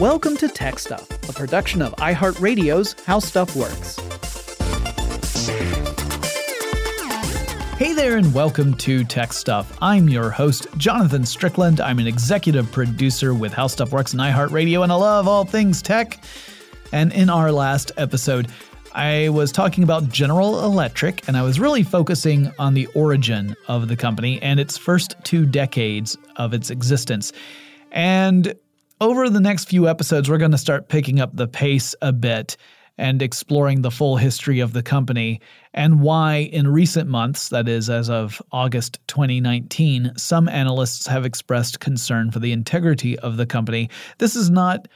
Welcome to Tech Stuff, a production of iHeartRadio's How Stuff Works. Hey there, and welcome to Tech Stuff. I'm your host, Jonathan Strickland. I'm an executive producer with How Stuff Works and iHeartRadio, and I love all things tech. And in our last episode, I was talking about General Electric, and I was really focusing on the origin of the company and its first two decades of its existence. And over the next few episodes, we're going to start picking up the pace a bit and exploring the full history of the company and why, in recent months, that is, as of August 2019, some analysts have expressed concern for the integrity of the company. This is not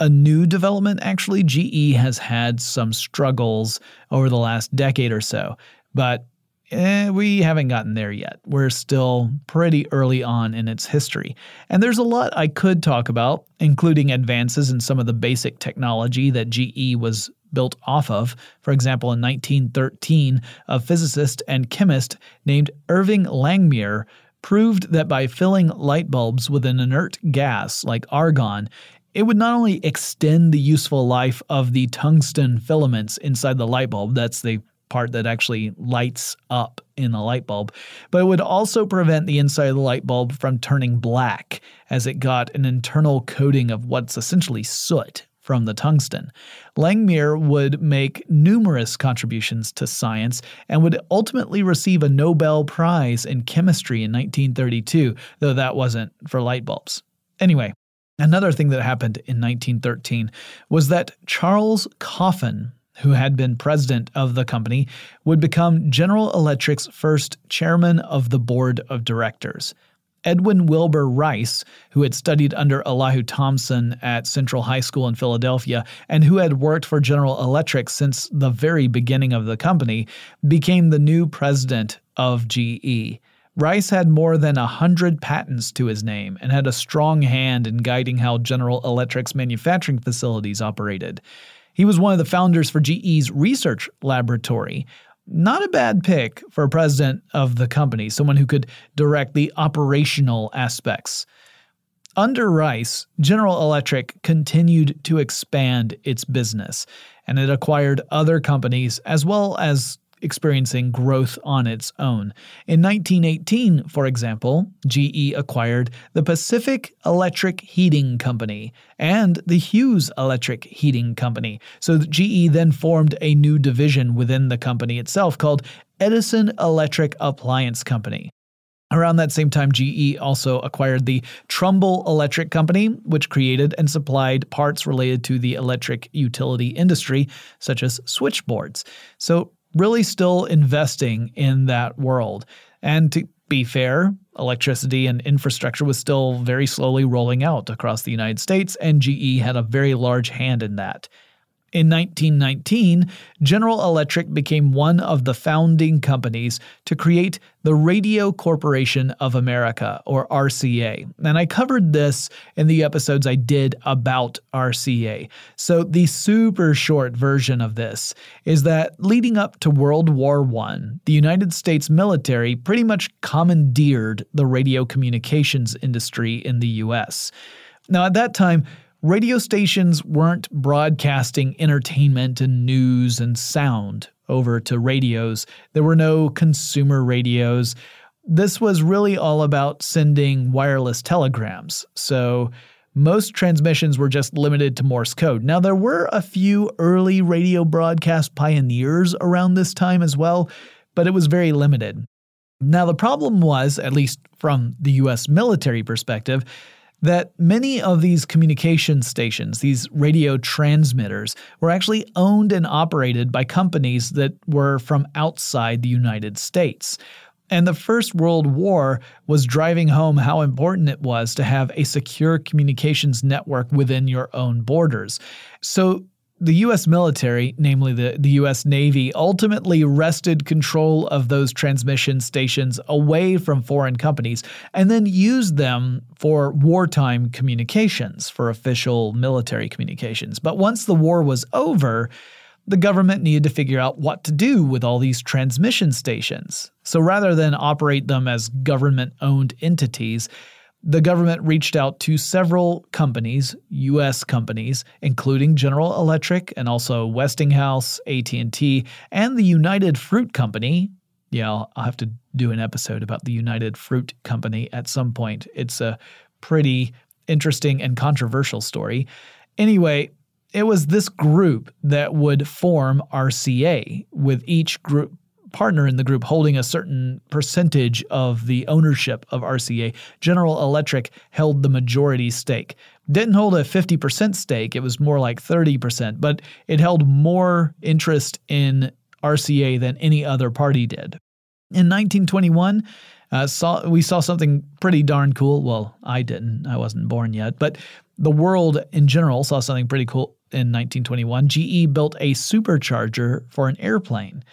a new development, actually. GE has had some struggles over the last decade or so, but eh, we haven't gotten there yet. We're still pretty early on in its history. And there's a lot I could talk about, including advances in some of the basic technology that GE was built off of. For example, in 1913, a physicist and chemist named Irving Langmuir proved that by filling light bulbs with an inert gas like argon, it would not only extend the useful life of the tungsten filaments inside the light bulb, that's the part that actually lights up in the light bulb, but it would also prevent the inside of the light bulb from turning black as it got an internal coating of what's essentially soot from the tungsten. Langmuir would make numerous contributions to science and would ultimately receive a Nobel Prize in chemistry in 1932, though that wasn't for light bulbs. Anyway, Another thing that happened in 1913 was that Charles Coffin, who had been president of the company, would become General Electric's first chairman of the board of directors. Edwin Wilbur Rice, who had studied under Elihu Thomson at Central High School in Philadelphia and who had worked for General Electric since the very beginning of the company, became the new president of GE. Rice had more than a hundred patents to his name and had a strong hand in guiding how General Electric's manufacturing facilities operated. He was one of the founders for GE's research laboratory. Not a bad pick for a president of the company, someone who could direct the operational aspects. Under Rice, General Electric continued to expand its business, and it acquired other companies as well as experiencing growth on its own. In 1918, for example, GE acquired the Pacific Electric Heating Company and the Hughes Electric Heating Company. So GE then formed a new division within the company itself called Edison Electric Appliance Company. Around that same time, GE also acquired the Trumbull Electric Company, which created and supplied parts related to the electric utility industry, such as switchboards. So, really still investing in that world. And to be fair, electricity and infrastructure was still very slowly rolling out across the United States, and GE had a very large hand in that. In 1919, General Electric became one of the founding companies to create the Radio Corporation of America, or RCA. And I covered this in the episodes I did about RCA. So, the super short version of this is that leading up to World War I, the United States military pretty much commandeered the radio communications industry in the US. Now, at that time, radio stations weren't broadcasting entertainment and news and sound over to radios. There were no consumer radios. This was really all about sending wireless telegrams. So most transmissions were just limited to Morse code. Now, there were a few early radio broadcast pioneers around this time as well, but it was very limited. Now, the problem was, at least from the US military perspective, that many of these communication stations, these radio transmitters, were actually owned and operated by companies that were from outside the United States. And the First World War was driving home how important it was to have a secure communications network within your own borders. So the U.S. military, namely the, the U.S. Navy, ultimately wrested control of those transmission stations away from foreign companies and then used them for wartime communications, for official military communications. But once the war was over, the government needed to figure out what to do with all these transmission stations. So rather than operate them as government owned entities, the government reached out to several companies, US companies, including General Electric and also Westinghouse, AT&T, and the United Fruit Company. Yeah, I'll, I'll have to do an episode about the United Fruit Company at some point. It's a pretty interesting and controversial story. Anyway, it was this group that would form RCA, with each group partner in the group holding a certain percentage of the ownership of RCA. General Electric held the majority stake. Didn't hold a 50% stake, it was more like 30%, but it held more interest in RCA than any other party did. In 1921, uh, saw, we saw something pretty darn cool. Well, I didn't, I wasn't born yet, but the world in general saw something pretty cool in 1921. GE built a supercharger for an airplane.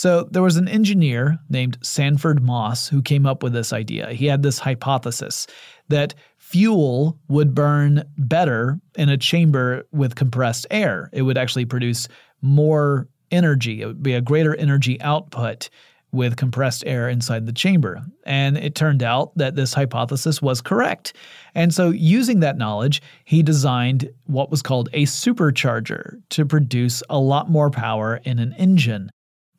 So there was an engineer named Sanford Moss who came up with this idea. He had this hypothesis that fuel would burn better in a chamber with compressed air. It would actually produce more energy, it would be a greater energy output with compressed air inside the chamber. And it turned out that this hypothesis was correct. And so, using that knowledge, he designed what was called a supercharger to produce a lot more power in an engine.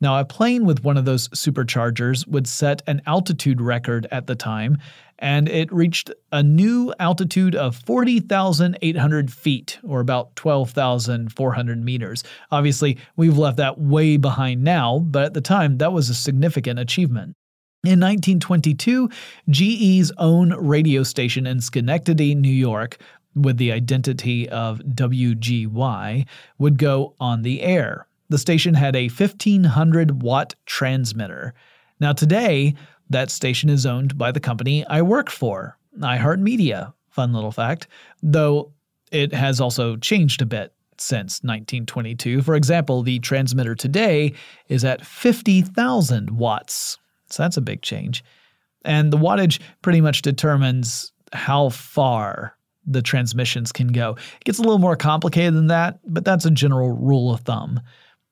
Now, a plane with one of those superchargers would set an altitude record at the time, and it reached a new altitude of 40,800 feet, or about 12,400 meters. Obviously, we've left that way behind now, but at the time, that was a significant achievement. In 1922, GE's own radio station in Schenectady, New York, with the identity of WGY, would go on the air. The station had a 1500 watt transmitter. Now, today, that station is owned by the company I work for, iHeartMedia. Fun little fact. Though it has also changed a bit since 1922. For example, the transmitter today is at 50,000 watts. So that's a big change. And the wattage pretty much determines how far the transmissions can go. It gets a little more complicated than that, but that's a general rule of thumb.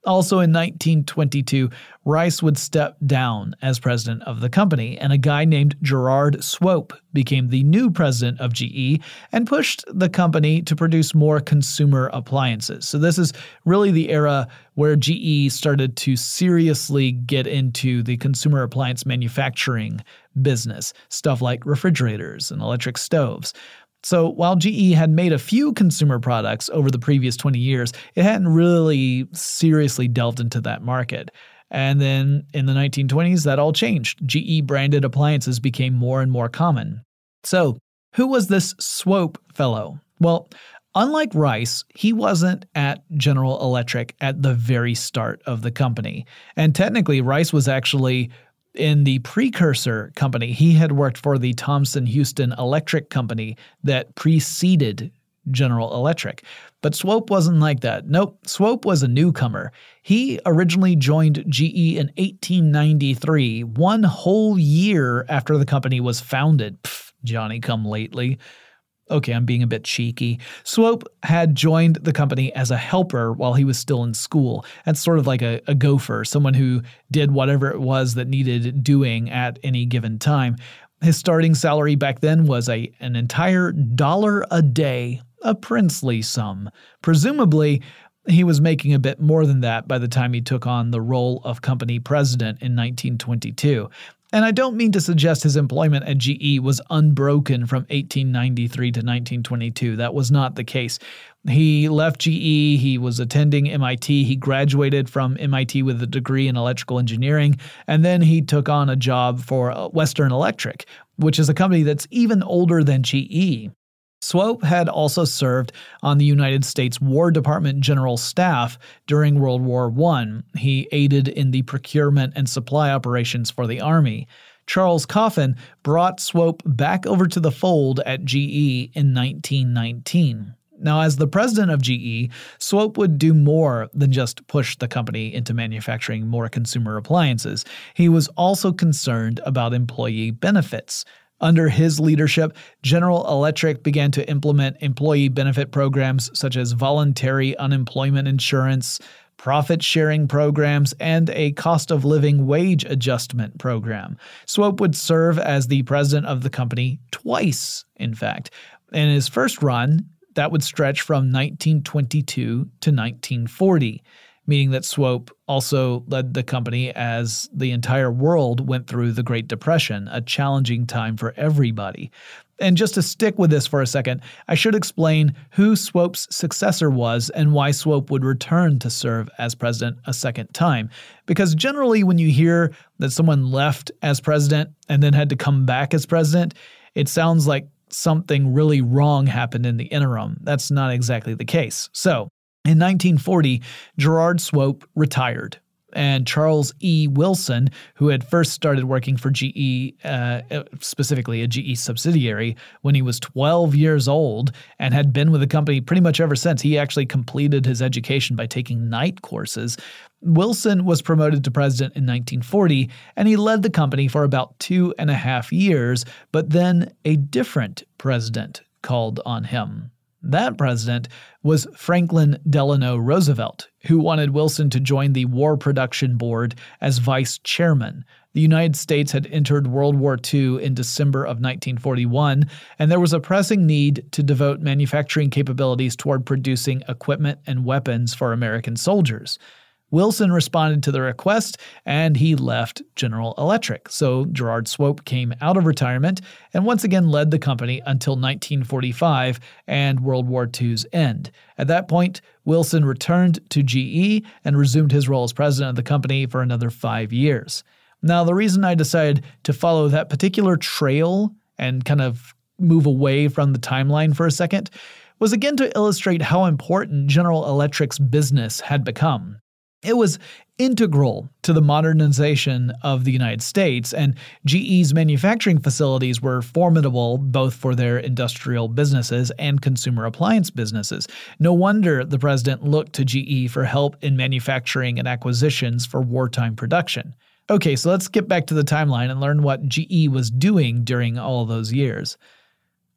Also in 1922, Rice would step down as president of the company, and a guy named Gerard Swope became the new president of GE and pushed the company to produce more consumer appliances. So, this is really the era where GE started to seriously get into the consumer appliance manufacturing business, stuff like refrigerators and electric stoves. So while GE had made a few consumer products over the previous 20 years, it hadn't really seriously delved into that market. And then in the 1920s, that all changed. GE branded appliances became more and more common. So, who was this Swope fellow? Well, unlike Rice, he wasn't at General Electric at the very start of the company. And technically, Rice was actually in the precursor company, he had worked for the Thomson Houston Electric Company that preceded General Electric. But Swope wasn't like that. Nope, Swope was a newcomer. He originally joined GE in 1893, one whole year after the company was founded. Johnny come lately okay, I'm being a bit cheeky. Swope had joined the company as a helper while he was still in school. That's sort of like a, a gopher, someone who did whatever it was that needed doing at any given time. His starting salary back then was a an entire dollar a day, a princely sum. Presumably, he was making a bit more than that by the time he took on the role of company president in 1922. And I don't mean to suggest his employment at GE was unbroken from 1893 to 1922. That was not the case. He left GE, he was attending MIT, he graduated from MIT with a degree in electrical engineering, and then he took on a job for uh, Western Electric, which is a company that's even older than GE. Swope had also served on the United States War Department General Staff during World War I. He aided in the procurement and supply operations for the Army. Charles Coffin brought Swope back over to the fold at GE in 1919. Now, as the president of GE, Swope would do more than just push the company into manufacturing more consumer appliances. He was also concerned about employee benefits. Under his leadership, General Electric began to implement employee benefit programs such as voluntary unemployment insurance, profit sharing programs, and a cost of living wage adjustment program. Swope would serve as the president of the company twice, in fact. In his first run, that would stretch from 1922 to 1940 meaning that Swope also led the company as the entire world went through the Great Depression, a challenging time for everybody. And just to stick with this for a second, I should explain who Swope's successor was and why Swope would return to serve as president a second time. Because generally, when you hear that someone left as president and then had to come back as president, it sounds like something really wrong happened in the interim. That's not exactly the case. So, in 1940, Gerard Swope retired, and Charles E. Wilson, who had first started working for GE, uh, specifically a GE subsidiary, when he was 12 years old and had been with the company pretty much ever since. He actually completed his education by taking night courses. Wilson was promoted to president in 1940, and he led the company for about two and a half years, but then a different president called on him. That president was Franklin Delano Roosevelt, who wanted Wilson to join the War Production Board as vice chairman. The United States had entered World War II in December of 1941, and there was a pressing need to devote manufacturing capabilities toward producing equipment and weapons for American soldiers. Wilson responded to the request and he left General Electric. So Gerard Swope came out of retirement and once again led the company until 1945 and World War II's end. At that point, Wilson returned to GE and resumed his role as president of the company for another five years. Now, the reason I decided to follow that particular trail and kind of move away from the timeline for a second was again to illustrate how important General Electric's business had become. It was integral to the modernization of the United States, and GE's manufacturing facilities were formidable both for their industrial businesses and consumer appliance businesses. No wonder the president looked to GE for help in manufacturing and acquisitions for wartime production. Okay, so let's get back to the timeline and learn what GE was doing during all those years.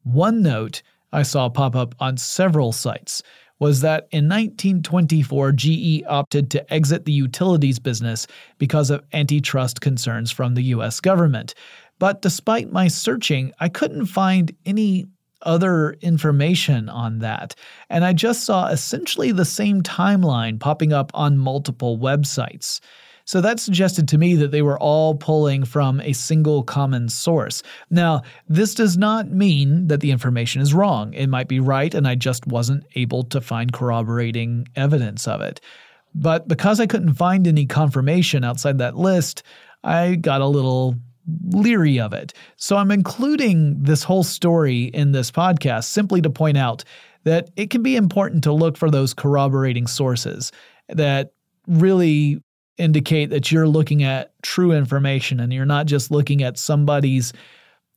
One note I saw pop up on several sites was that in 1924, GE opted to exit the utilities business because of antitrust concerns from the US government. But despite my searching, I couldn't find any other information on that. And I just saw essentially the same timeline popping up on multiple websites. So that suggested to me that they were all pulling from a single common source. Now, this does not mean that the information is wrong. It might be right, and I just wasn't able to find corroborating evidence of it. But because I couldn't find any confirmation outside that list, I got a little leery of it. So I'm including this whole story in this podcast simply to point out that it can be important to look for those corroborating sources that really indicate that you're looking at true information and you're not just looking at somebody's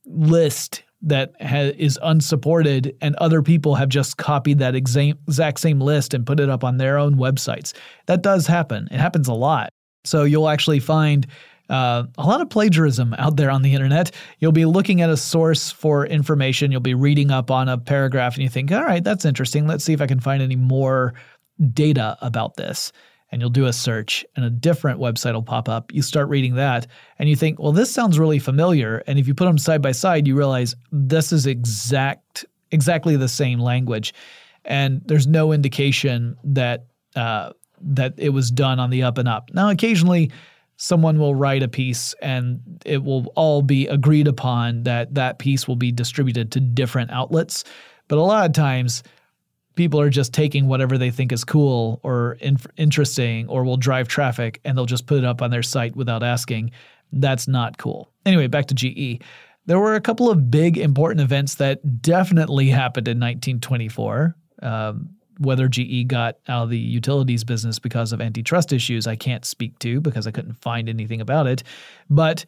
list that ha- is unsupported and other people have just copied that exa- exact same list and put it up on their own websites. That does happen. It happens a lot. So you'll actually find uh, a lot of plagiarism out there on the internet. You'll be looking at a source for information, you'll be reading up on a paragraph, and you think, all right, that's interesting. Let's see if I can find any more data about this and you'll do a search and a different website will pop up. You start reading that and you think, well, this sounds really familiar. And if you put them side by side, you realize this is exact exactly the same language. And there's no indication that uh, that it was done on the up and up. Now, occasionally, someone will write a piece and it will all be agreed upon that that piece will be distributed to different outlets. But a lot of times, people are just taking whatever they think is cool or in- interesting or will drive traffic and they'll just put it up on their site without asking. That's not cool. Anyway, back to GE. There were a couple of big important events that definitely happened in 1924. Um, whether GE got out of the utilities business because of antitrust issues, I can't speak to because I couldn't find anything about it. But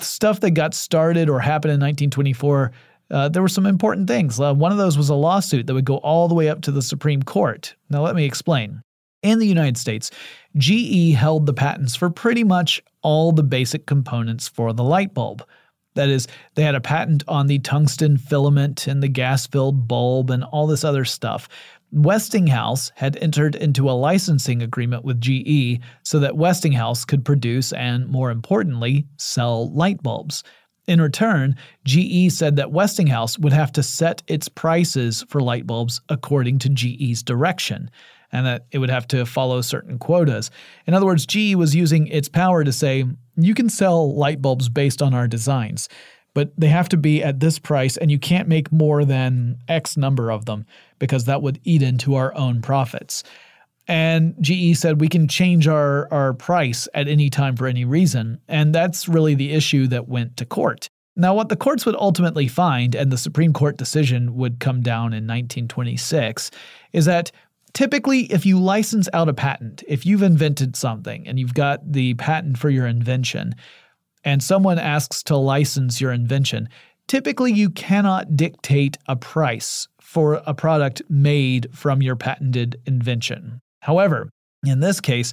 stuff that got started or happened in 1924 uh, there were some important things. Uh, one of those was a lawsuit that would go all the way up to the Supreme Court. Now, let me explain. In the United States, GE held the patents for pretty much all the basic components for the light bulb. That is, they had a patent on the tungsten filament and the gas filled bulb and all this other stuff. Westinghouse had entered into a licensing agreement with GE so that Westinghouse could produce and, more importantly, sell light bulbs. In return, GE said that Westinghouse would have to set its prices for light bulbs according to GE's direction, and that it would have to follow certain quotas. In other words, GE was using its power to say, you can sell light bulbs based on our designs, but they have to be at this price, and you can't make more than X number of them because that would eat into our own profits. And GE said we can change our, our price at any time for any reason. And that's really the issue that went to court. Now, what the courts would ultimately find, and the Supreme Court decision would come down in 1926, is that typically if you license out a patent, if you've invented something and you've got the patent for your invention, and someone asks to license your invention, typically you cannot dictate a price for a product made from your patented invention. However, in this case,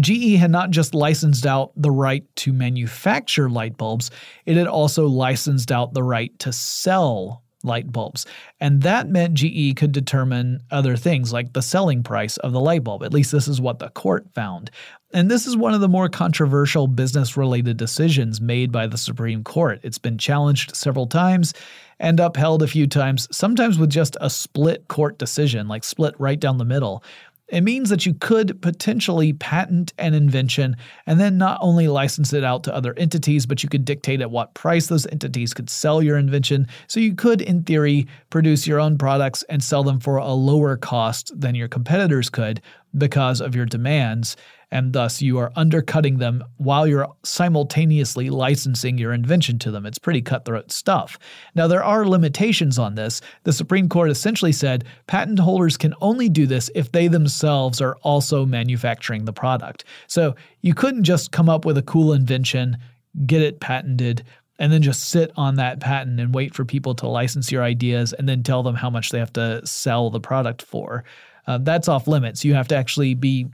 GE had not just licensed out the right to manufacture light bulbs, it had also licensed out the right to sell light bulbs. And that meant GE could determine other things like the selling price of the light bulb. At least this is what the court found. And this is one of the more controversial business related decisions made by the Supreme Court. It's been challenged several times and upheld a few times, sometimes with just a split court decision, like split right down the middle. It means that you could potentially patent an invention and then not only license it out to other entities, but you could dictate at what price those entities could sell your invention. So you could, in theory, produce your own products and sell them for a lower cost than your competitors could because of your demands and thus you are undercutting them while you're simultaneously licensing your invention to them. It's pretty cutthroat stuff. Now, there are limitations on this. The Supreme Court essentially said patent holders can only do this if they themselves are also manufacturing the product. So you couldn't just come up with a cool invention, get it patented, and then just sit on that patent and wait for people to license your ideas and then tell them how much they have to sell the product for uh, that's off limits. You have to actually be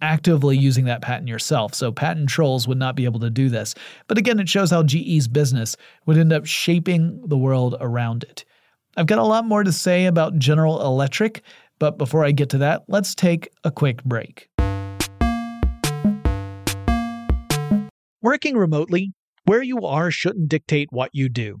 actively using that patent yourself. So patent trolls would not be able to do this. But again, it shows how GE's business would end up shaping the world around it. I've got a lot more to say about General Electric, But before I get to that, let's take a quick break. Working remotely, where you are shouldn't dictate what you do.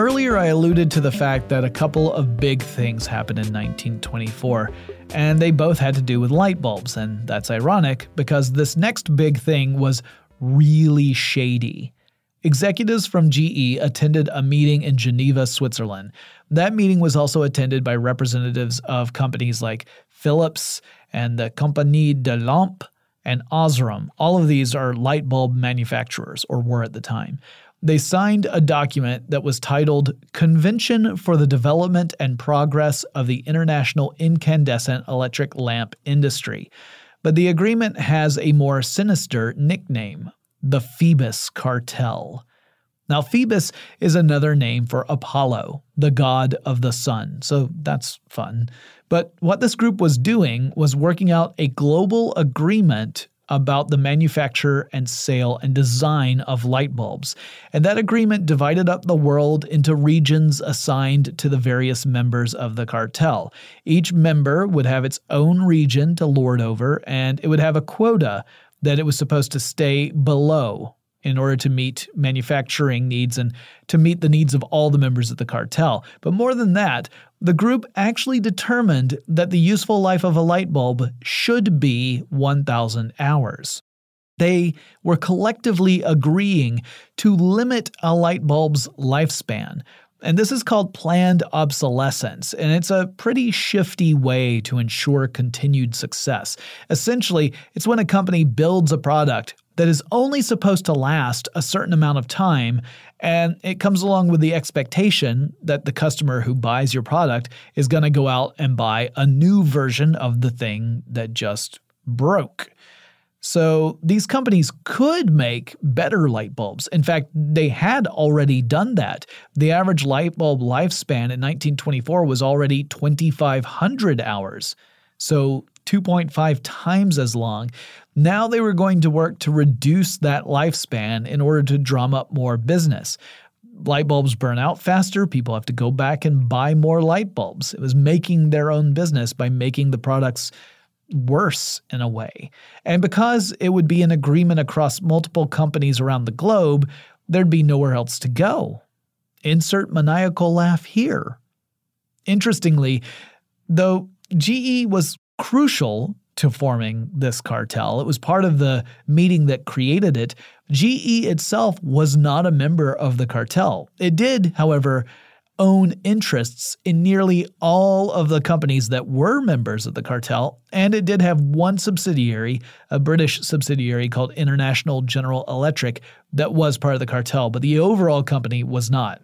Earlier, I alluded to the fact that a couple of big things happened in 1924, and they both had to do with light bulbs, and that's ironic because this next big thing was really shady. Executives from GE attended a meeting in Geneva, Switzerland. That meeting was also attended by representatives of companies like Philips and the Compagnie de Lampe and Osram. All of these are light bulb manufacturers, or were at the time. They signed a document that was titled Convention for the Development and Progress of the International Incandescent Electric Lamp Industry. But the agreement has a more sinister nickname the Phoebus Cartel. Now, Phoebus is another name for Apollo, the god of the sun, so that's fun. But what this group was doing was working out a global agreement about the manufacture and sale and design of light bulbs. And that agreement divided up the world into regions assigned to the various members of the cartel. Each member would have its own region to lord over, and it would have a quota that it was supposed to stay below in order to meet manufacturing needs and to meet the needs of all the members of the cartel. But more than that, the group actually determined that the useful life of a light bulb should be 1,000 hours. they were collectively agreeing to limit a light bulb's lifespan. And this is called planned obsolescence, and it's a pretty shifty way to ensure continued success. Essentially, it's when a company builds a product that is only supposed to last a certain amount of time, and it comes along with the expectation that the customer who buys your product is going to go out and buy a new version of the thing that just broke. So these companies could make better light bulbs. In fact, they had already done that. The average light bulb lifespan in 1924 was already 2,500 hours. So 2.5 times as long. Now they were going to work to reduce that lifespan in order to drum up more business. Light bulbs burn out faster, people have to go back and buy more light bulbs. It was making their own business by making the products worse in a way. And because it would be an agreement across multiple companies around the globe, there'd be nowhere else to go. Insert maniacal laugh here. Interestingly, though GE was crucial to forming this cartel, it was part of the meeting that created it. GE itself was not a member of the cartel. It did, however, own interests in nearly all of the companies that were members of the cartel, and it did have one subsidiary, a British subsidiary called International General Electric, that was part of the cartel, but the overall company was not.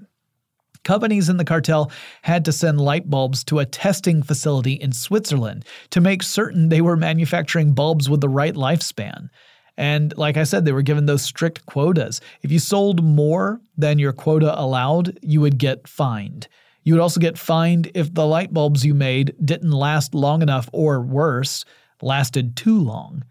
Companies in the cartel had to send light bulbs to a testing facility in Switzerland to make certain they were manufacturing bulbs with the right lifespan. And like I said, they were given those strict quotas. If you sold more than your quota allowed, you would get fined. You would also get fined if the light bulbs you made didn't last long enough or worse, lasted too long.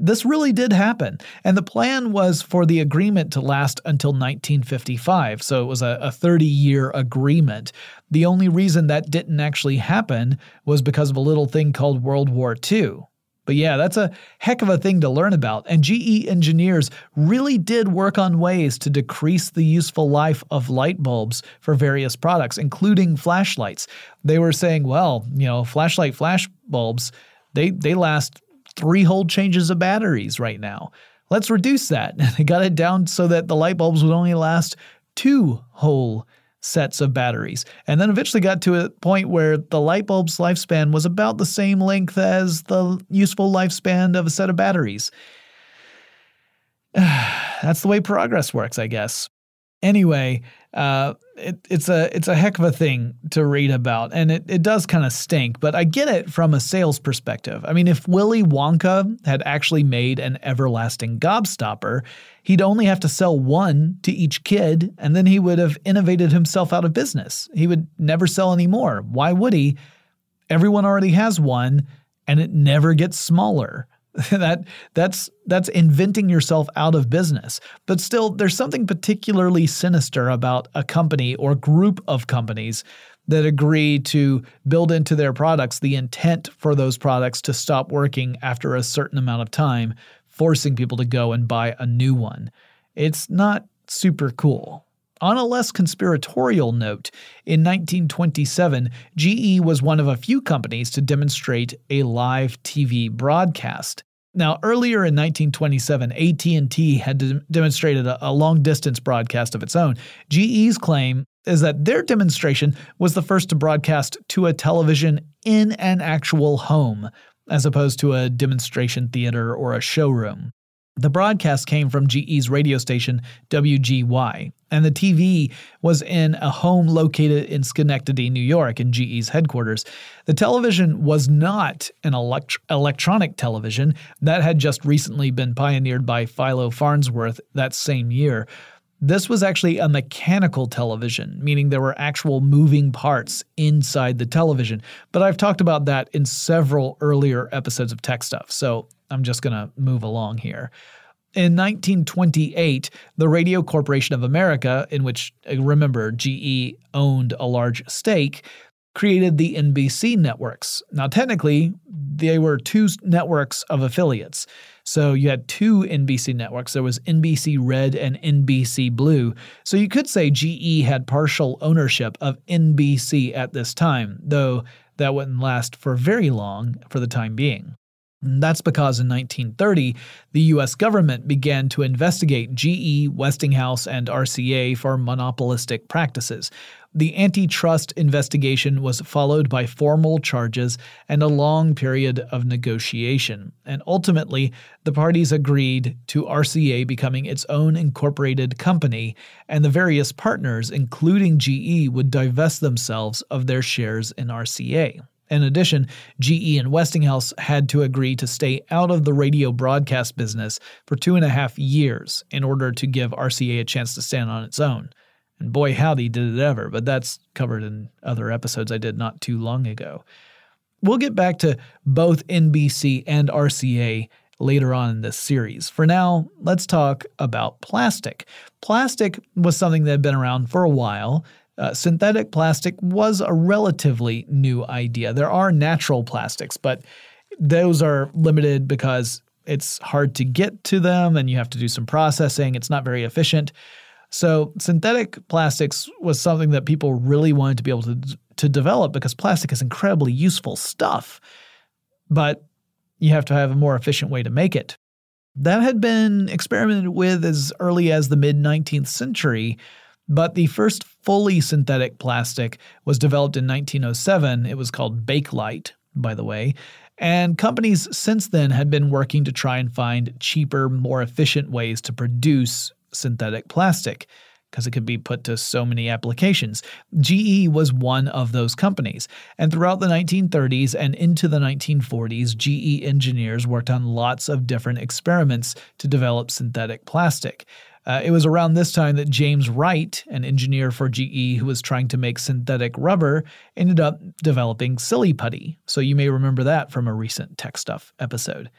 This really did happen, and the plan was for the agreement to last until 1955, so it was a 30 year agreement. The only reason that didn't actually happen was because of a little thing called World War II. But yeah, that's a heck of a thing to learn about. And GE engineers really did work on ways to decrease the useful life of light bulbs for various products, including flashlights. They were saying, well, you know, flashlight flash bulbs, they, they last three whole changes of batteries right now. Let's reduce that. They got it down so that the light bulbs would only last two whole sets of batteries, and then eventually got to a point where the light bulb's lifespan was about the same length as the useful lifespan of a set of batteries. That's the way progress works, I guess. Anyway, uh, it, it's a it's a heck of a thing to read about, and it, it does kind of stink. But I get it from a sales perspective. I mean, if Willy Wonka had actually made an everlasting gobstopper, he'd only have to sell one to each kid, and then he would have innovated himself out of business. He would never sell any more. Why would he? Everyone already has one, and it never gets smaller. that that's that's inventing yourself out of business. But still there's something particularly sinister about a company or group of companies that agree to build into their products the intent for those products to stop working after a certain amount of time, forcing people to go and buy a new one. It's not super cool. On a less conspiratorial note, in 1927, GE was one of a few companies to demonstrate a live TV broadcast. Now, earlier in 1927, AT&T had de- demonstrated a, a long-distance broadcast of its own. GE's claim is that their demonstration was the first to broadcast to a television in an actual home, as opposed to a demonstration theater or a showroom. The broadcast came from GE's radio station WGY, and the TV was in a home located in Schenectady, New York, in GE's headquarters. The television was not an elect- electronic television that had just recently been pioneered by Philo Farnsworth that same year. This was actually a mechanical television, meaning there were actual moving parts inside the television. But I've talked about that in several earlier episodes of Tech Stuff, so I'm just going to move along here. In 1928, the Radio Corporation of America, in which, uh, remember, GE owned a large stake, created the NBC networks. Now, technically, they were two networks of affiliates. So you had two NBC networks. There was NBC Red and NBC Blue. So you could say GE had partial ownership of NBC at this time, though that wouldn't last for very long for the time being. That's because in 1930, the US government began to investigate GE, Westinghouse, and RCA for monopolistic practices. The antitrust investigation was followed by formal charges and a long period of negotiation, and ultimately, the parties agreed to RCA becoming its own incorporated company, and the various partners, including GE, would divest themselves of their shares in RCA. In addition, GE and Westinghouse had to agree to stay out of the radio broadcast business for two and a half years in order to give RCA a chance to stand on its own. And boy, howdy, did it ever, but that's covered in other episodes I did not too long ago. We'll get back to both NBC and RCA later on in this series. For now, let's talk about plastic. Plastic was something that had been around for a while. Uh, synthetic plastic was a relatively new idea. There are natural plastics, but those are limited because it's hard to get to them and you have to do some processing. It's not very efficient. So, synthetic plastics was something that people really wanted to be able to, to develop because plastic is incredibly useful stuff. But you have to have a more efficient way to make it. That had been experimented with as early as the mid 19th century but the first fully synthetic plastic was developed in 1907. It was called Bakelite, by the way. And companies since then had been working to try and find cheaper, more efficient ways to produce synthetic plastic because it could be put to so many applications. GE was one of those companies. And throughout the 1930s and into the 1940s, GE engineers worked on lots of different experiments to develop synthetic plastic. Uh, it was around this time that James Wright, an engineer for GE who was trying to make synthetic rubber, ended up developing Silly Putty. So you may remember that from a recent Tech Stuff episode.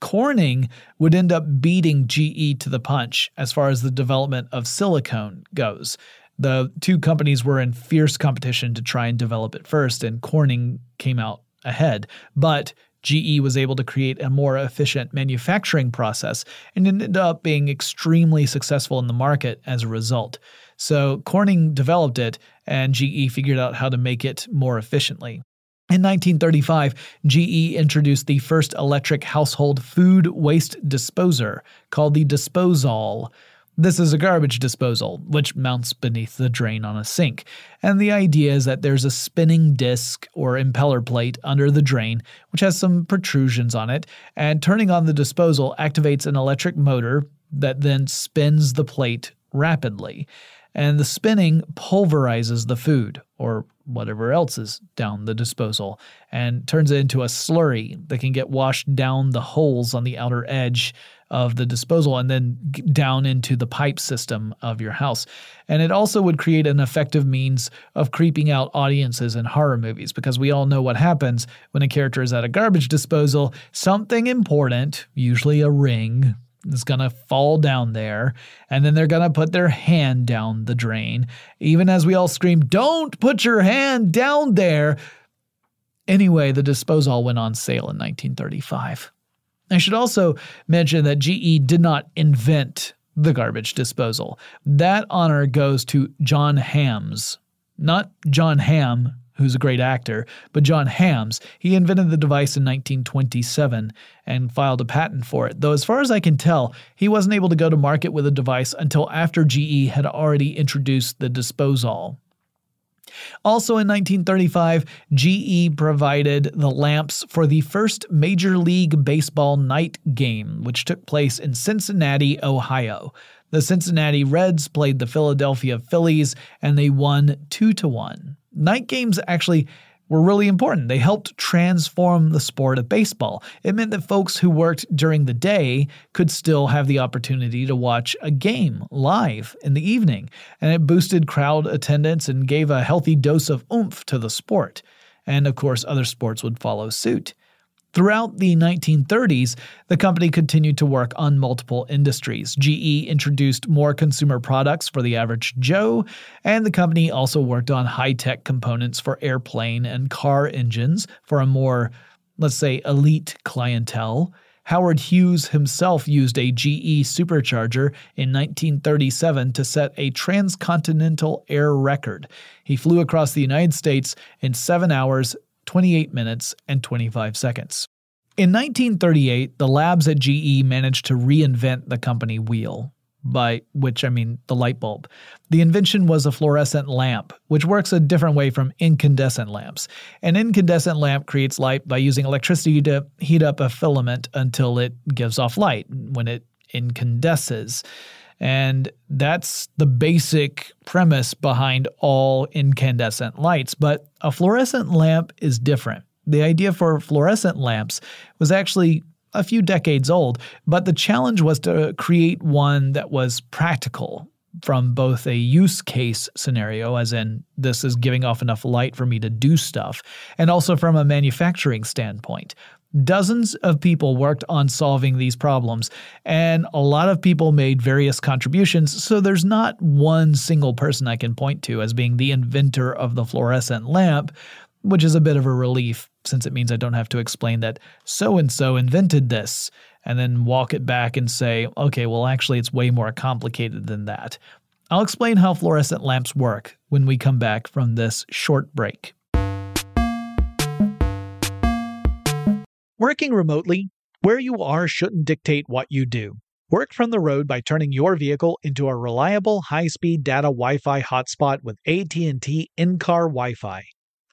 Corning would end up beating GE to the punch as far as the development of silicone goes. The two companies were in fierce competition to try and develop it first, and Corning came out ahead. But GE was able to create a more efficient manufacturing process and ended up being extremely successful in the market as a result. So Corning developed it, and GE figured out how to make it more efficiently. In 1935, GE introduced the first electric household food waste disposer called the Disposall. This is a garbage disposal, which mounts beneath the drain on a sink. And the idea is that there's a spinning disc or impeller plate under the drain, which has some protrusions on it, and turning on the disposal activates an electric motor that then spins the plate rapidly. And the spinning pulverizes the food, or whatever else is down the disposal, and turns it into a slurry that can get washed down the holes on the outer edge of the disposal and then down into the pipe system of your house. And it also would create an effective means of creeping out audiences in horror movies because we all know what happens when a character is at a garbage disposal. Something important, usually a ring, is going to fall down there, and then they're going to put their hand down the drain. Even as we all scream, Don't put your hand down there! Anyway, the disposal went on sale in 1935. I should also mention that GE did not invent the garbage disposal. That honor goes to John Hammes, not Jon Hamm, who's a great actor, but John Hammes. He invented the device in 1927 and filed a patent for it, though, as far as I can tell, he wasn't able to go to market with a device until after GE had already introduced the disposal. Also in 1935, GE provided the lamps for the first Major League Baseball night game, which took place in Cincinnati, Ohio. The Cincinnati Reds played the Philadelphia Phillies and they won 2 to 1. Night games actually were really important. They helped transform the sport of baseball. It meant that folks who worked during the day could still have the opportunity to watch a game live in the evening, and it boosted crowd attendance and gave a healthy dose of oomph to the sport. And of course, other sports would follow suit. Throughout the 1930s, the company continued to work on multiple industries. GE introduced more consumer products for the average Joe, and the company also worked on high tech components for airplane and car engines for a more, let's say, elite clientele. Howard Hughes himself used a GE supercharger in 1937 to set a transcontinental air record. He flew across the United States in 7 hours, 28 minutes and 25 seconds. In 1938, the labs at GE managed to reinvent the company wheel, by which I mean the light bulb. The invention was a fluorescent lamp, which works a different way from incandescent lamps. An incandescent lamp creates light by using electricity to heat up a filament until it gives off light when it incandesces. And that's the basic premise behind all incandescent lights. But a fluorescent lamp is different. The idea for fluorescent lamps was actually a few decades old, but the challenge was to create one that was practical from both a use case scenario, as in this is giving off enough light for me to do stuff, and also from a manufacturing standpoint. Dozens of people worked on solving these problems, and a lot of people made various contributions, so there's not one single person I can point to as being the inventor of the fluorescent lamp, which is a bit of a relief since it means I don't have to explain that so and so invented this and then walk it back and say, okay, well, actually, it's way more complicated than that. I'll explain how fluorescent lamps work when we come back from this short break. Working remotely, where you are shouldn't dictate what you do. Work from the road by turning your vehicle into a reliable high-speed data Wi-Fi hotspot with AT&T in-car Wi-Fi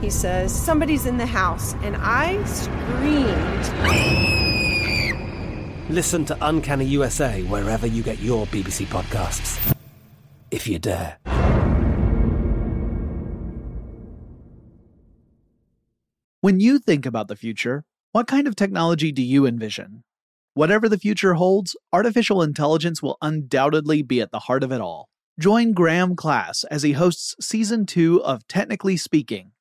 He says, Somebody's in the house, and I screamed. Listen to Uncanny USA wherever you get your BBC podcasts, if you dare. When you think about the future, what kind of technology do you envision? Whatever the future holds, artificial intelligence will undoubtedly be at the heart of it all. Join Graham Class as he hosts season two of Technically Speaking,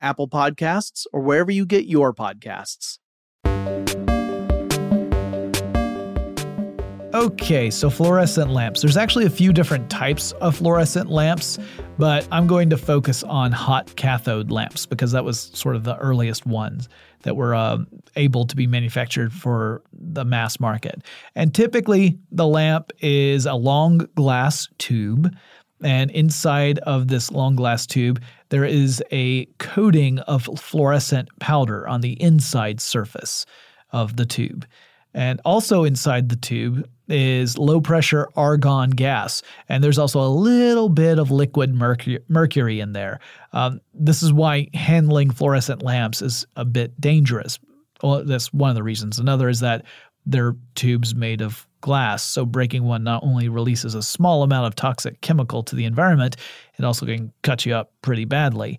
Apple Podcasts, or wherever you get your podcasts. Okay, so fluorescent lamps. There's actually a few different types of fluorescent lamps, but I'm going to focus on hot cathode lamps because that was sort of the earliest ones that were uh, able to be manufactured for the mass market. And typically, the lamp is a long glass tube and inside of this long glass tube, there is a coating of fluorescent powder on the inside surface of the tube. And also inside the tube is low pressure argon gas. And there's also a little bit of liquid mercury, mercury in there. Um, this is why handling fluorescent lamps is a bit dangerous. Well, that's one of the reasons. Another is that they're tubes made of glass, so breaking one not only releases a small amount of toxic chemical to the environment, it also can cut you up pretty badly.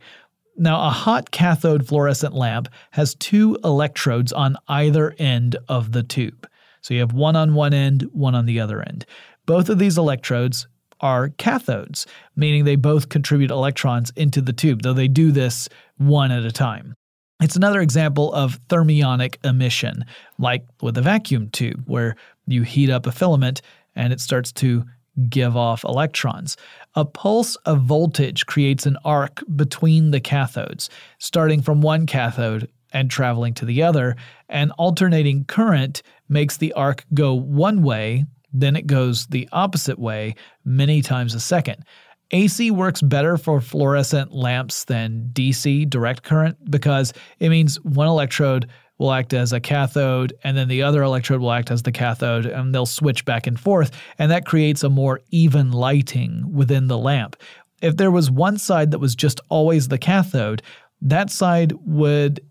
Now, a hot cathode fluorescent lamp has two electrodes on either end of the tube. So you have one on one end, one on the other end. Both of these electrodes are cathodes, meaning they both contribute electrons into the tube, though they do this one at a time. It's another example of thermionic emission, like with a vacuum tube, where you heat up a filament and it starts to give off electrons. A pulse of voltage creates an arc between the cathodes, starting from one cathode and traveling to the other, and alternating current makes the arc go one way, then it goes the opposite way many times a second. AC works better for fluorescent lamps than DC direct current because it means one electrode will act as a cathode and then the other electrode will act as the cathode and they'll switch back and forth and that creates a more even lighting within the lamp. If there was one side that was just always the cathode, that side would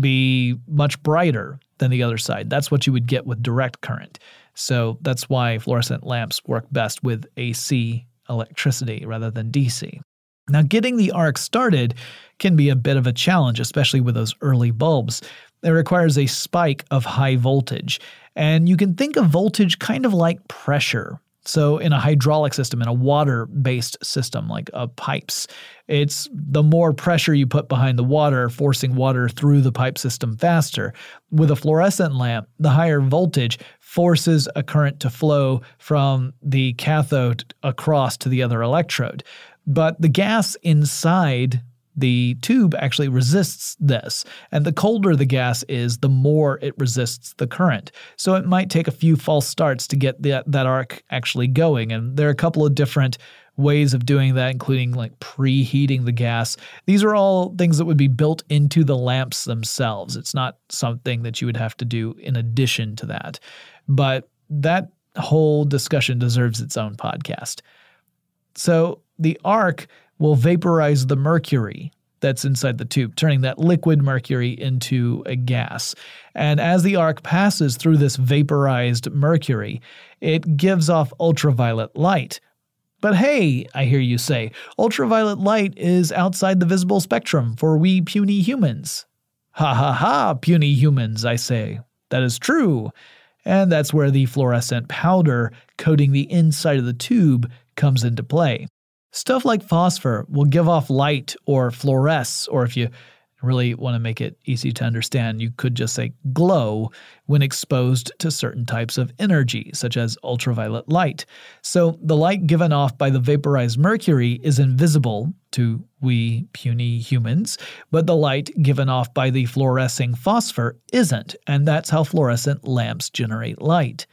be much brighter than the other side. That's what you would get with direct current. So that's why fluorescent lamps work best with AC electricity rather than DC. Now, getting the arc started can be a bit of a challenge, especially with those early bulbs. It requires a spike of high voltage. And you can think of voltage kind of like pressure. So, in a hydraulic system, in a water based system like uh, pipes, it's the more pressure you put behind the water, forcing water through the pipe system faster. With a fluorescent lamp, the higher voltage forces a current to flow from the cathode across to the other electrode. But the gas inside the tube actually resists this. And the colder the gas is, the more it resists the current. So it might take a few false starts to get that, that arc actually going. And there are a couple of different ways of doing that, including like preheating the gas. These are all things that would be built into the lamps themselves. It's not something that you would have to do in addition to that. But that whole discussion deserves its own podcast. So the arc will vaporize the mercury that's inside the tube, turning that liquid mercury into a gas. And as the arc passes through this vaporized mercury, it gives off ultraviolet light. But hey, I hear you say, ultraviolet light is outside the visible spectrum for we puny humans. Ha ha ha, puny humans, I say. That is true. And that's where the fluorescent powder coating the inside of the tube comes into play. Stuff like phosphor will give off light or fluoresce, or if you really want to make it easy to understand, you could just say glow when exposed to certain types of energy, such as ultraviolet light. So the light given off by the vaporized mercury is invisible to we puny humans, but the light given off by the fluorescing phosphor isn't, and that's how fluorescent lamps generate light.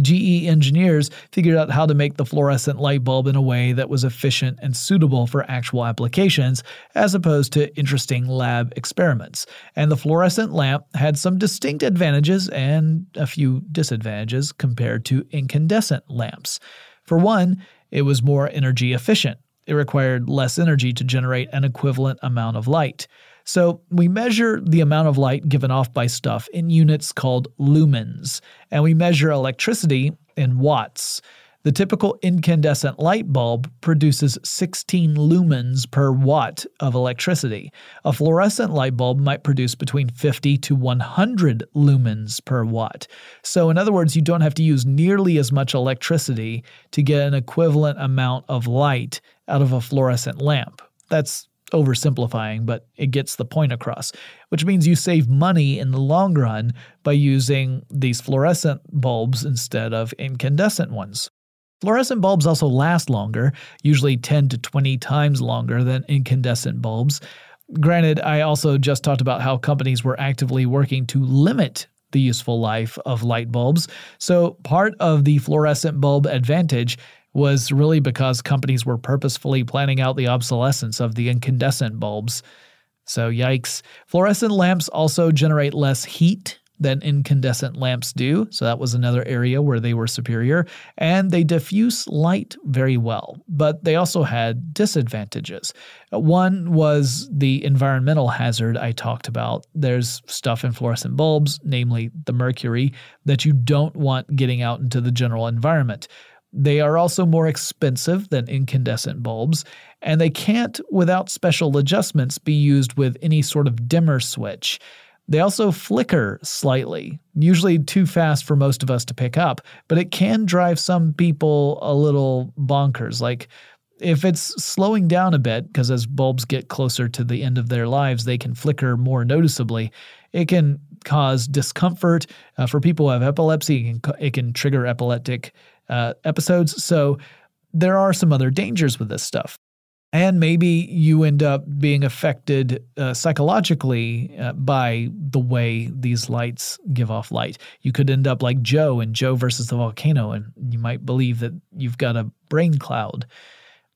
GE engineers figured out how to make the fluorescent light bulb in a way that was efficient and suitable for actual applications, as opposed to interesting lab experiments. And the fluorescent lamp had some distinct advantages and a few disadvantages compared to incandescent lamps. For one, it was more energy efficient. It required less energy to generate an equivalent amount of light. So we measure the amount of light given off by stuff in units called lumens, and we measure electricity in watts. The typical incandescent light bulb produces 16 lumens per watt of electricity. A fluorescent light bulb might produce between 50 to 100 lumens per watt. So, in other words, you don't have to use nearly as much electricity to get an equivalent amount of light out of a fluorescent lamp. That's oversimplifying, but it gets the point across, which means you save money in the long run by using these fluorescent bulbs instead of incandescent ones. Fluorescent bulbs also last longer, usually 10 to 20 times longer than incandescent bulbs. Granted, I also just talked about how companies were actively working to limit the useful life of light bulbs, so part of the fluorescent bulb advantage was really because companies were purposefully planning out the obsolescence of the incandescent bulbs. So, yikes. Fluorescent lamps also generate less heat than incandescent lamps do, so that was another area where they were superior, and they diffuse light very well, but they also had disadvantages. One was the environmental hazard I talked about. There's stuff in fluorescent bulbs, namely the mercury, that you don't want getting out into the general environment. They are also more expensive than incandescent bulbs, and they can't, without special adjustments, be used with any sort of dimmer switch. They also flicker slightly, usually too fast for most of us to pick up, but it can drive some people a little bonkers. Like, if it's slowing down a bit, because as bulbs get closer to the end of their lives, they can flicker more noticeably, it can cause discomfort. Uh, for people who have epilepsy, it can, it can trigger epileptic uh, episodes. So there are some other dangers with this stuff. And maybe you end up being affected uh, psychologically uh, by the way these lights give off light. You could end up like Joe in Joe versus the volcano, and you might believe that you've got a brain cloud.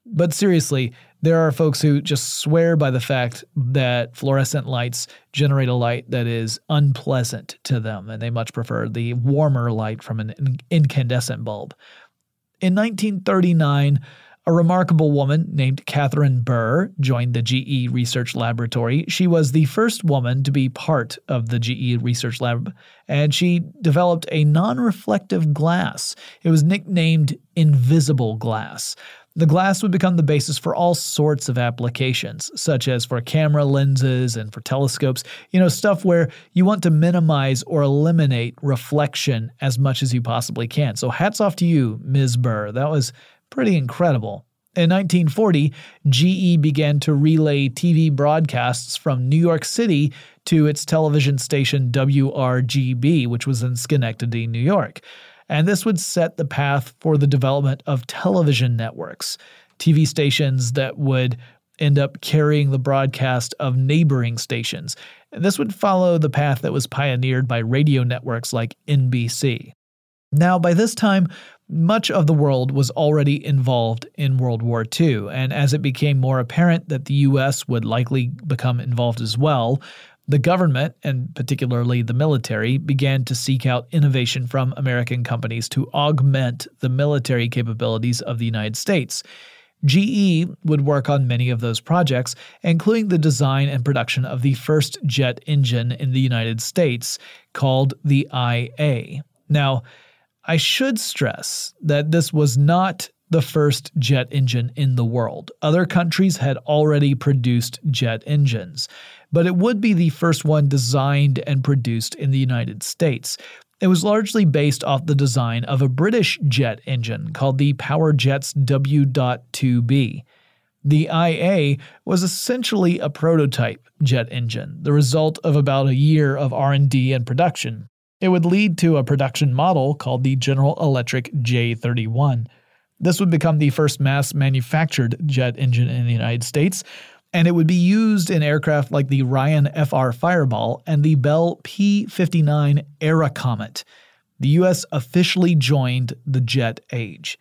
But seriously, there are folks who just swear by the fact that fluorescent lights generate a light that is unpleasant to them, and they much prefer the warmer light from an incandescent bulb. In 1939, A remarkable woman named Katharine Burr joined the GE Research Laboratory. She was the first woman to be part of the GE Research Lab, and she developed a non reflective glass. It was nicknamed Invisible Glass. The glass would become the basis for all sorts of applications, such as for camera lenses and for telescopes, you know, stuff where you want to minimize or eliminate reflection as much as you possibly can. So, hats off to you, Ms. Burr. That was Pretty incredible. In 1940, GE began to relay TV broadcasts from New York City to its television station WRGB, which was in Schenectady, New York. And this would set the path for the development of television networks, TV stations that would end up carrying the broadcast of neighboring stations. And this would follow the path that was pioneered by radio networks like NBC. Now, by this time, much of the world was already involved in World War II, and as it became more apparent that the US would likely become involved as well, the government, and particularly the military, began to seek out innovation from American companies to augment the military capabilities of the United States. GE would work on many of those projects, including the design and production of the first jet engine in the United States, called the IA. Now, I should stress that this was not the first jet engine in the world. Other countries had already produced jet engines, but it would be the first one designed and produced in the United States. It was largely based off the design of a British jet engine called the Powerjets W.2B. The IA was essentially a prototype jet engine, the result of about a year of R&D and production. It would lead to a production model called the General Electric J31. This would become the first mass manufactured jet engine in the United States, and it would be used in aircraft like the Ryan FR Fireball and the Bell P 59 Airacomet. The U.S. officially joined the jet age.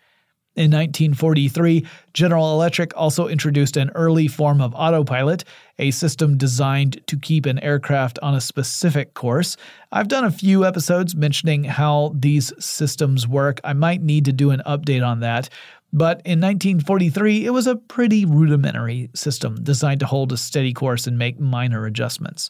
In 1943, General Electric also introduced an early form of autopilot, a system designed to keep an aircraft on a specific course. I've done a few episodes mentioning how these systems work. I might need to do an update on that. But in 1943, it was a pretty rudimentary system designed to hold a steady course and make minor adjustments.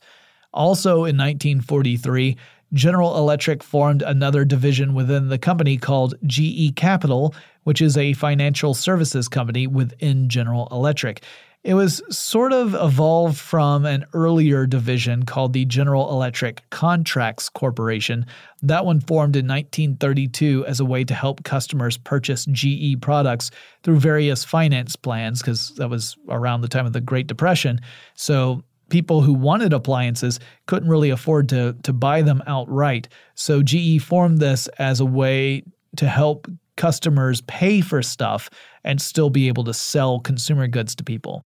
Also in 1943, General Electric formed another division within the company called GE Capital, which is a financial services company within General Electric. It was sort of evolved from an earlier division called the General Electric Contracts Corporation. That one formed in 1932 as a way to help customers purchase GE products through various finance plans, because that was around the time of the Great Depression. So people who wanted appliances couldn't really afford to, to buy them outright. So GE formed this as a way to help customers pay for stuff and still be able to sell consumer goods to people.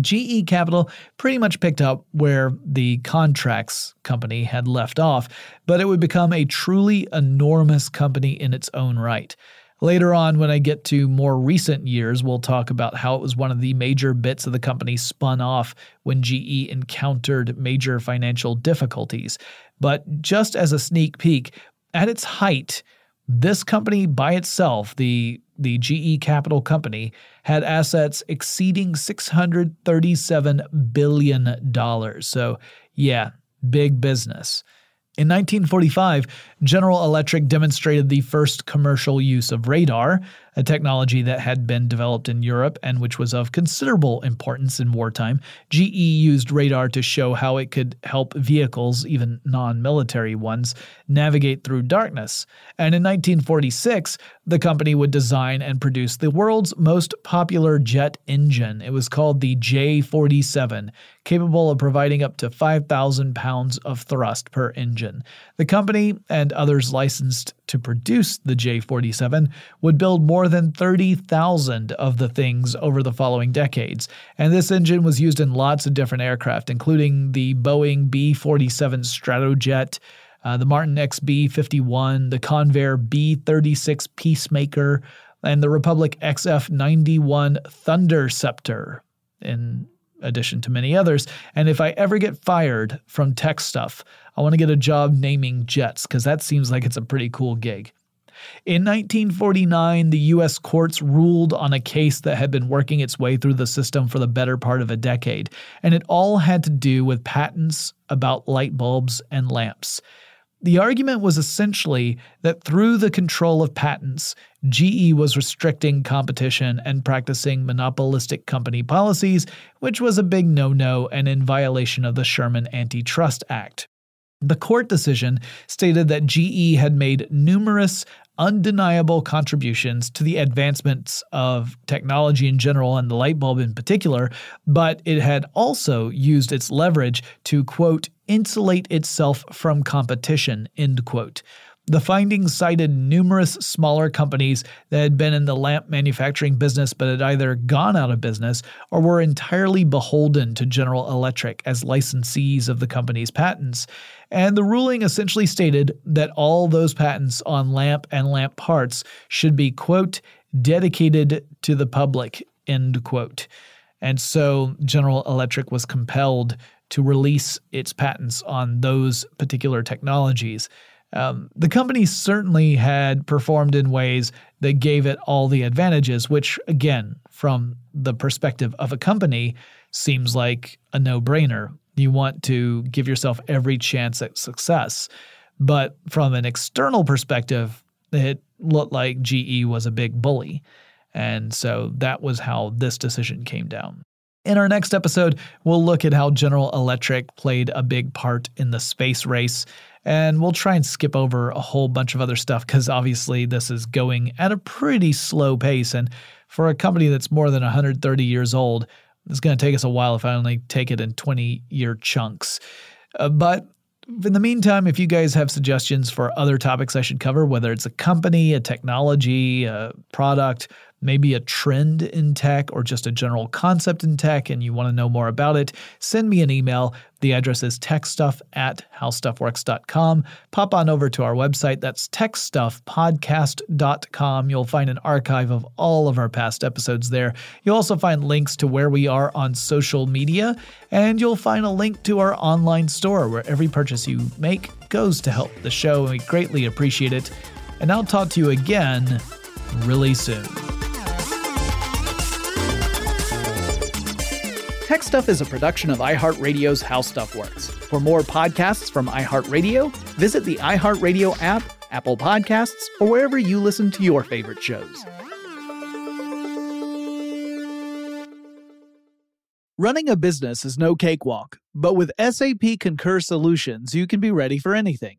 GE Capital pretty much picked up where the contracts company had left off, but it would become a truly enormous company in its own right. Later on, when I get to more recent years, we'll talk about how it was one of the major bits of the company spun off when GE encountered major financial difficulties. But just as a sneak peek, at its height, this company by itself, the the GE Capital Company, had assets exceeding $637 billion. So, yeah, big business. In 1945, General Electric demonstrated the first commercial use of radar, a technology that had been developed in Europe and which was of considerable importance in wartime. GE used radar to show how it could help vehicles, even non military ones, navigate through darkness. And in 1946, the company would design and produce the world's most popular jet engine. It was called the J 47, capable of providing up to 5,000 pounds of thrust per engine. The company and others licensed to produce the J 47 would build more than 30,000 of the things over the following decades, and this engine was used in lots of different aircraft, including the Boeing B 47 Stratojet. Uh, the Martin XB 51, the Convair B 36 Peacemaker, and the Republic XF 91 Thunderceptor, in addition to many others. And if I ever get fired from tech stuff, I want to get a job naming jets because that seems like it's a pretty cool gig. In 1949, the U.S. courts ruled on a case that had been working its way through the system for the better part of a decade, and it all had to do with patents about light bulbs and lamps. The argument was essentially that through the control of patents, GE was restricting competition and practicing monopolistic company policies, which was a big no no and in violation of the Sherman Antitrust Act. The court decision stated that GE had made numerous undeniable contributions to the advancements of technology in general and the light bulb in particular, but it had also used its leverage to, quote, insulate itself from competition, end quote. The findings cited numerous smaller companies that had been in the lamp manufacturing business but had either gone out of business or were entirely beholden to General Electric as licensees of the company's patents. And the ruling essentially stated that all those patents on lamp and lamp parts should be, quote, dedicated to the public, end quote. And so General Electric was compelled to release its patents on those particular technologies. Um, the company certainly had performed in ways that gave it all the advantages, which, again, from the perspective of a company, seems like a no brainer. You want to give yourself every chance at success. But from an external perspective, it looked like GE was a big bully. And so that was how this decision came down. In our next episode, we'll look at how General Electric played a big part in the space race and we'll try and skip over a whole bunch of other stuff because obviously this is going at a pretty slow pace. And for a company that's more than 130 years old, it's going to take us a while if I only take it in 20 year chunks. Uh, but in the meantime, if you guys have suggestions for other topics I should cover, whether it's a company, a technology, a product, maybe a trend in tech or just a general concept in tech and you want to know more about it, send me an email. The address is techstuff at howstuffworks.com. Pop on over to our website. That's techstuffpodcast.com. You'll find an archive of all of our past episodes there. You'll also find links to where we are on social media, and you'll find a link to our online store where every purchase you make goes to help the show, and we greatly appreciate it. And I'll talk to you again really soon. Tech Stuff is a production of iHeartRadio's How Stuff Works. For more podcasts from iHeartRadio, visit the iHeartRadio app, Apple Podcasts, or wherever you listen to your favorite shows. Running a business is no cakewalk, but with SAP Concur Solutions, you can be ready for anything.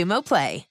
Play.